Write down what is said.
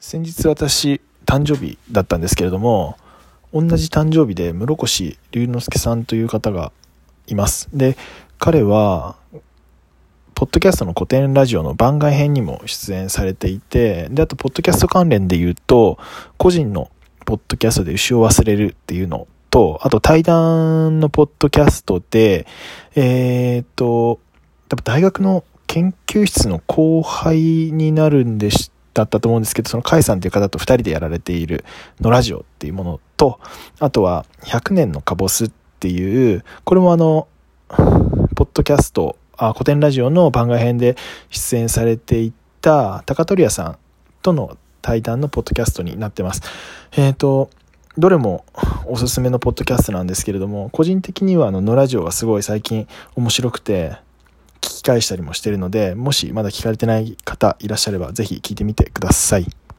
先日私誕生日だったんですけれども同じ誕生日で室越龍之介さんという方がいます。で彼はポッドキャストの古典ラジオの番外編にも出演されていてであとポッドキャスト関連で言うと個人のポッドキャストで牛を忘れるっていうのとあと対談のポッドキャストでえー、っと多分大学の研究室の後輩になるんでしただったと思うんですけど、その甲斐さんという方と2人でやられているのラジオっていうものと、あとは100年のカボスっていう、これもあの、ポッドキャスト、あ古典ラジオの番外編で出演されていた高取屋さんとの対談のポッドキャストになってます。えっ、ー、と、どれもおすすめのポッドキャストなんですけれども、個人的にはあの、のラジオがすごい最近面白くて、き返したりもしてるので、もしまだ聞かれてない方いらっしゃれば、ぜひ聞いてみてください。